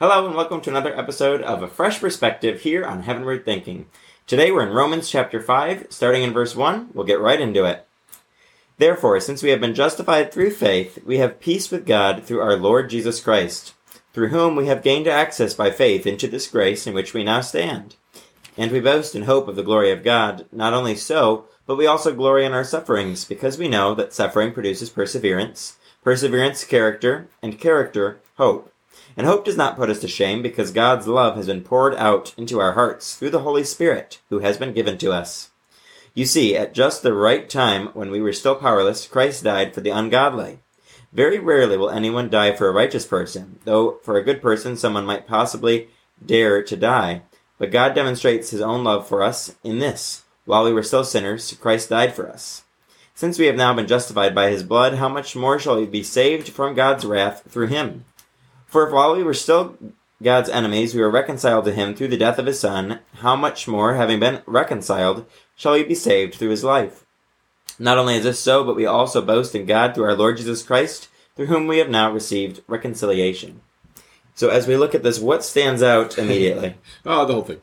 Hello and welcome to another episode of A Fresh Perspective here on Heavenward Thinking. Today we're in Romans chapter 5, starting in verse 1. We'll get right into it. Therefore, since we have been justified through faith, we have peace with God through our Lord Jesus Christ, through whom we have gained access by faith into this grace in which we now stand. And we boast in hope of the glory of God. Not only so, but we also glory in our sufferings, because we know that suffering produces perseverance, perseverance, character, and character, hope. And hope does not put us to shame, because God's love has been poured out into our hearts through the Holy Spirit, who has been given to us. You see, at just the right time, when we were still powerless, Christ died for the ungodly. Very rarely will anyone die for a righteous person, though for a good person someone might possibly dare to die. But God demonstrates his own love for us in this. While we were still sinners, Christ died for us. Since we have now been justified by his blood, how much more shall we be saved from God's wrath through him? For if while we were still God's enemies, we were reconciled to him through the death of his Son, how much more, having been reconciled, shall we be saved through his life? Not only is this so, but we also boast in God through our Lord Jesus Christ, through whom we have now received reconciliation. So as we look at this, what stands out immediately? oh, the whole thing.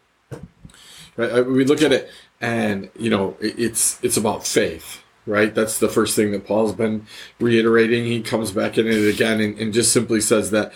Right? Uh, we look at it, and you know, it's it's about faith, right? That's the first thing that Paul's been reiterating. He comes back in it again, and, and just simply says that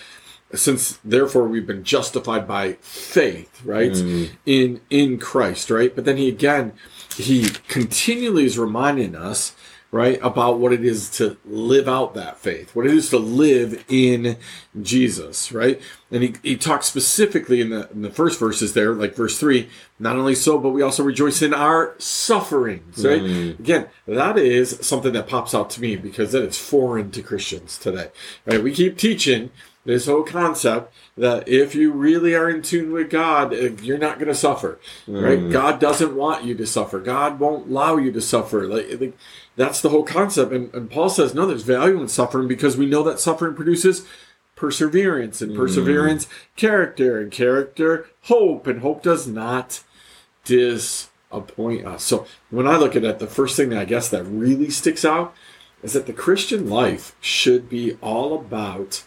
since therefore we've been justified by faith right? Mm. in in christ right? But then he again he continually is reminding us right about what it is to live out that faith what it is to live in jesus right and he, he talks specifically in the in the first verses there like verse 3 not only so but we also rejoice in our sufferings right mm. again that is something that pops out to me because that is foreign to christians today right we keep teaching this whole concept that if you really are in tune with God, eh, you're not going to suffer, mm. right? God doesn't want you to suffer. God won't allow you to suffer. Like, like that's the whole concept. And, and, Paul says, no, there's value in suffering because we know that suffering produces perseverance, and mm. perseverance, mm. character, and character, hope, and hope does not disappoint us. So when I look at it, the first thing that I guess that really sticks out is that the Christian life should be all about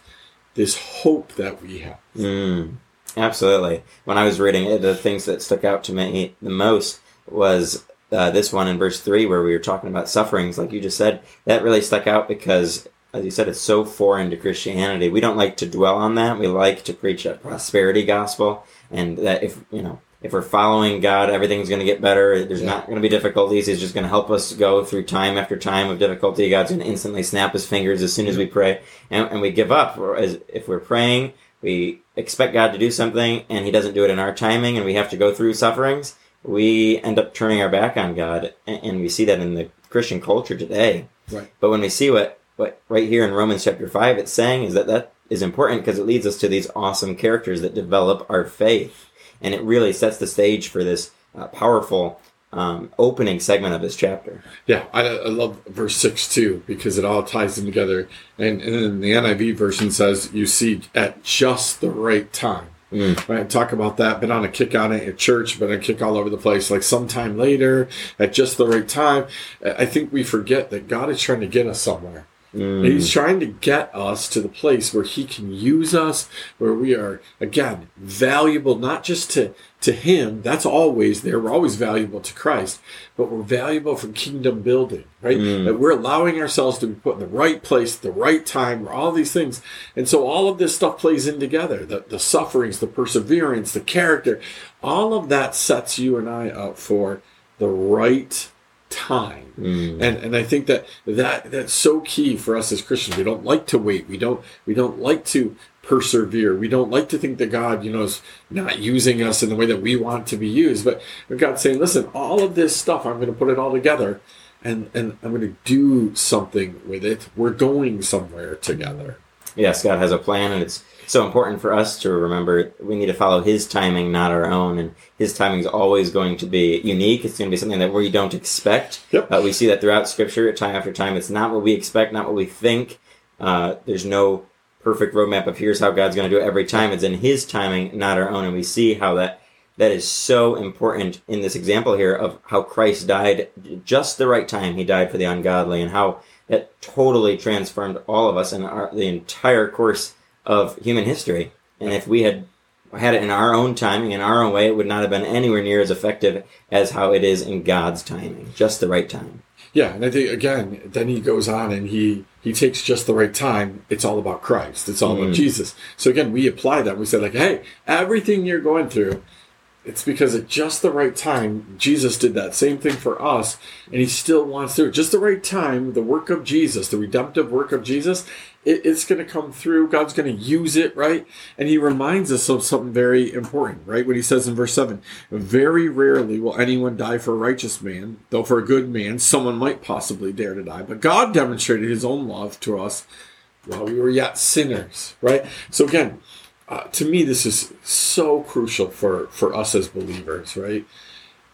this hope that we have. Mm, absolutely. When I was reading it, the things that stuck out to me the most was uh, this one in verse 3 where we were talking about sufferings, like you just said. That really stuck out because, as you said, it's so foreign to Christianity. We don't like to dwell on that. We like to preach a prosperity gospel and that if, you know, if we're following God, everything's going to get better. There's yeah. not going to be difficulties. He's just going to help us go through time after time of difficulty. God's going to instantly snap his fingers as soon as we pray. And, and we give up. As if we're praying, we expect God to do something and he doesn't do it in our timing and we have to go through sufferings. We end up turning our back on God. And, and we see that in the Christian culture today. Right. But when we see what, what right here in Romans chapter 5 it's saying is that that is important because it leads us to these awesome characters that develop our faith and it really sets the stage for this uh, powerful um, opening segment of this chapter. Yeah, I, I, love verse six too because it all ties them together. And, and then the NIV version says, "You see at just the right time." Mm. Right, talk about that. Been on a kick on it at church, been on a kick all over the place. Like sometime later, at just the right time. I think we forget that God is trying to get us somewhere. Mm. He's trying to get us to the place where he can use us, where we are, again, valuable not just to, to him, that's always there. We're always valuable to Christ, but we're valuable for kingdom building, right? Mm. That we're allowing ourselves to be put in the right place at the right time, all these things. And so all of this stuff plays in together the, the sufferings, the perseverance, the character, all of that sets you and I up for the right time. Mm. And and I think that that that's so key for us as Christians. We don't like to wait. We don't we don't like to persevere. We don't like to think that God, you know, is not using us in the way that we want to be used. But God's saying, listen, all of this stuff, I'm going to put it all together and, and I'm going to do something with it. We're going somewhere together. Yes, God has a plan and it's so important for us to remember we need to follow his timing, not our own. And his timing is always going to be unique. It's going to be something that we don't expect. Yep. Uh, we see that throughout scripture, time after time. It's not what we expect, not what we think. Uh, there's no perfect roadmap of here's how God's going to do it every time. It's in his timing, not our own. And we see how that that is so important in this example here of how Christ died just the right time. He died for the ungodly and how that totally transformed all of us and our, the entire course of human history. And if we had had it in our own timing, in our own way, it would not have been anywhere near as effective as how it is in God's timing. Just the right time. Yeah, and I think again, then he goes on and he he takes just the right time. It's all about Christ. It's all Mm. about Jesus. So again, we apply that. We say like, hey, everything you're going through, it's because at just the right time, Jesus did that same thing for us, and he still wants to. Just the right time, the work of Jesus, the redemptive work of Jesus, it, it's going to come through. God's going to use it, right? And he reminds us of something very important, right? When he says in verse 7, very rarely will anyone die for a righteous man, though for a good man, someone might possibly dare to die. But God demonstrated his own love to us while we were yet sinners, right? So again, uh, to me, this is so crucial for, for us as believers, right?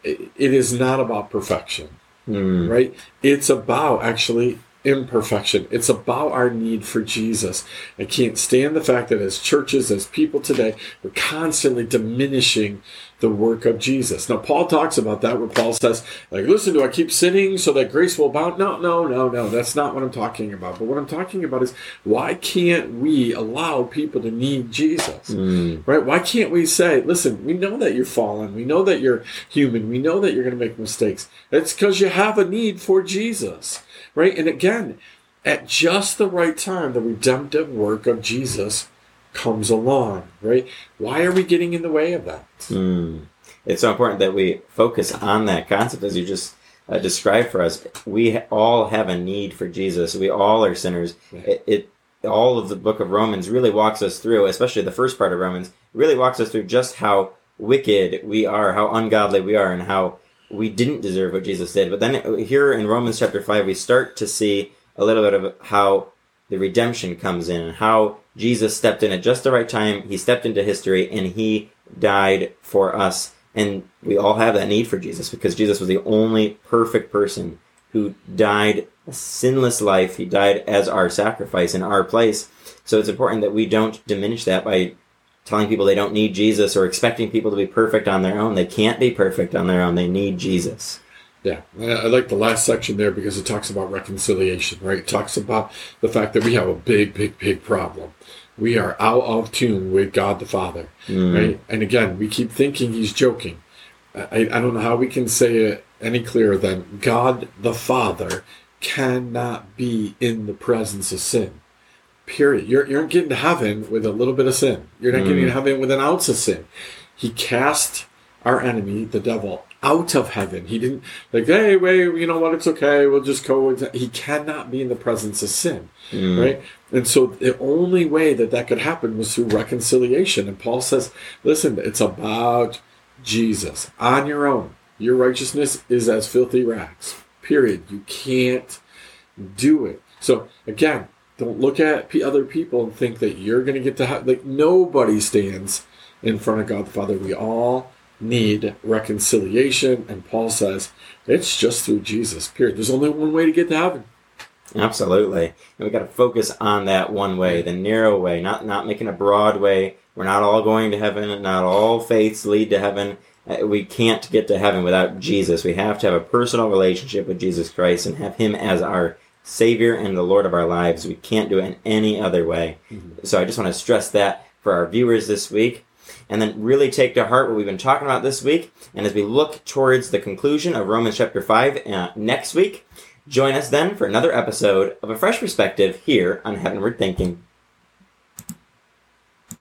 It, it is not about perfection, Hmm. right? It's about actually imperfection. It's about our need for Jesus. I can't stand the fact that as churches, as people today, we're constantly diminishing the work of Jesus. Now, Paul talks about that where Paul says, like, listen, do I keep sinning so that grace will abound? No, no, no, no. That's not what I'm talking about. But what I'm talking about is why can't we allow people to need Jesus? Mm. Right? Why can't we say, listen, we know that you're fallen. We know that you're human. We know that you're going to make mistakes. It's because you have a need for Jesus. Right? And again, at just the right time, the redemptive work of Jesus comes along. Right? Why are we getting in the way of that? Hmm. It's so important that we focus on that concept as you just uh, described for us. We all have a need for Jesus. We all are sinners. It, it all of the book of Romans really walks us through, especially the first part of Romans, really walks us through just how wicked we are, how ungodly we are, and how we didn't deserve what Jesus did. But then here in Romans chapter 5, we start to see a little bit of how the redemption comes in and how Jesus stepped in at just the right time. He stepped into history and he died for us. And we all have that need for Jesus because Jesus was the only perfect person who died a sinless life. He died as our sacrifice in our place. So it's important that we don't diminish that by telling people they don't need Jesus or expecting people to be perfect on their own. They can't be perfect on their own. They need Jesus. Yeah, I like the last section there because it talks about reconciliation, right? It talks about the fact that we have a big, big, big problem. We are out of tune with God the Father, mm. right? And again, we keep thinking He's joking. I, I don't know how we can say it any clearer than God the Father cannot be in the presence of sin. Period. You're, you're not getting to heaven with a little bit of sin. You're not getting mm. to heaven with an ounce of sin. He cast our enemy, the devil, out of heaven. He didn't like, hey, wait, you know what? It's okay. We'll just go. With he cannot be in the presence of sin, mm. right? And so the only way that that could happen was through reconciliation. And Paul says, listen, it's about Jesus on your own. Your righteousness is as filthy rags. Period. You can't do it. So again, don't look at other people and think that you're going to get to have like nobody stands in front of God the Father. We all need reconciliation, and Paul says it's just through Jesus. Period. There's only one way to get to heaven. Absolutely. And we got to focus on that one way, the narrow way, not not making a broad way. We're not all going to heaven, and not all faiths lead to heaven. Uh, We can't get to heaven without Jesus. We have to have a personal relationship with Jesus Christ and have Him as our Savior and the Lord of our lives. We can't do it in any other way. So I just want to stress that for our viewers this week. And then really take to heart what we've been talking about this week. And as we look towards the conclusion of Romans chapter 5 uh, next week, join us then for another episode of A Fresh Perspective here on Heavenward Thinking.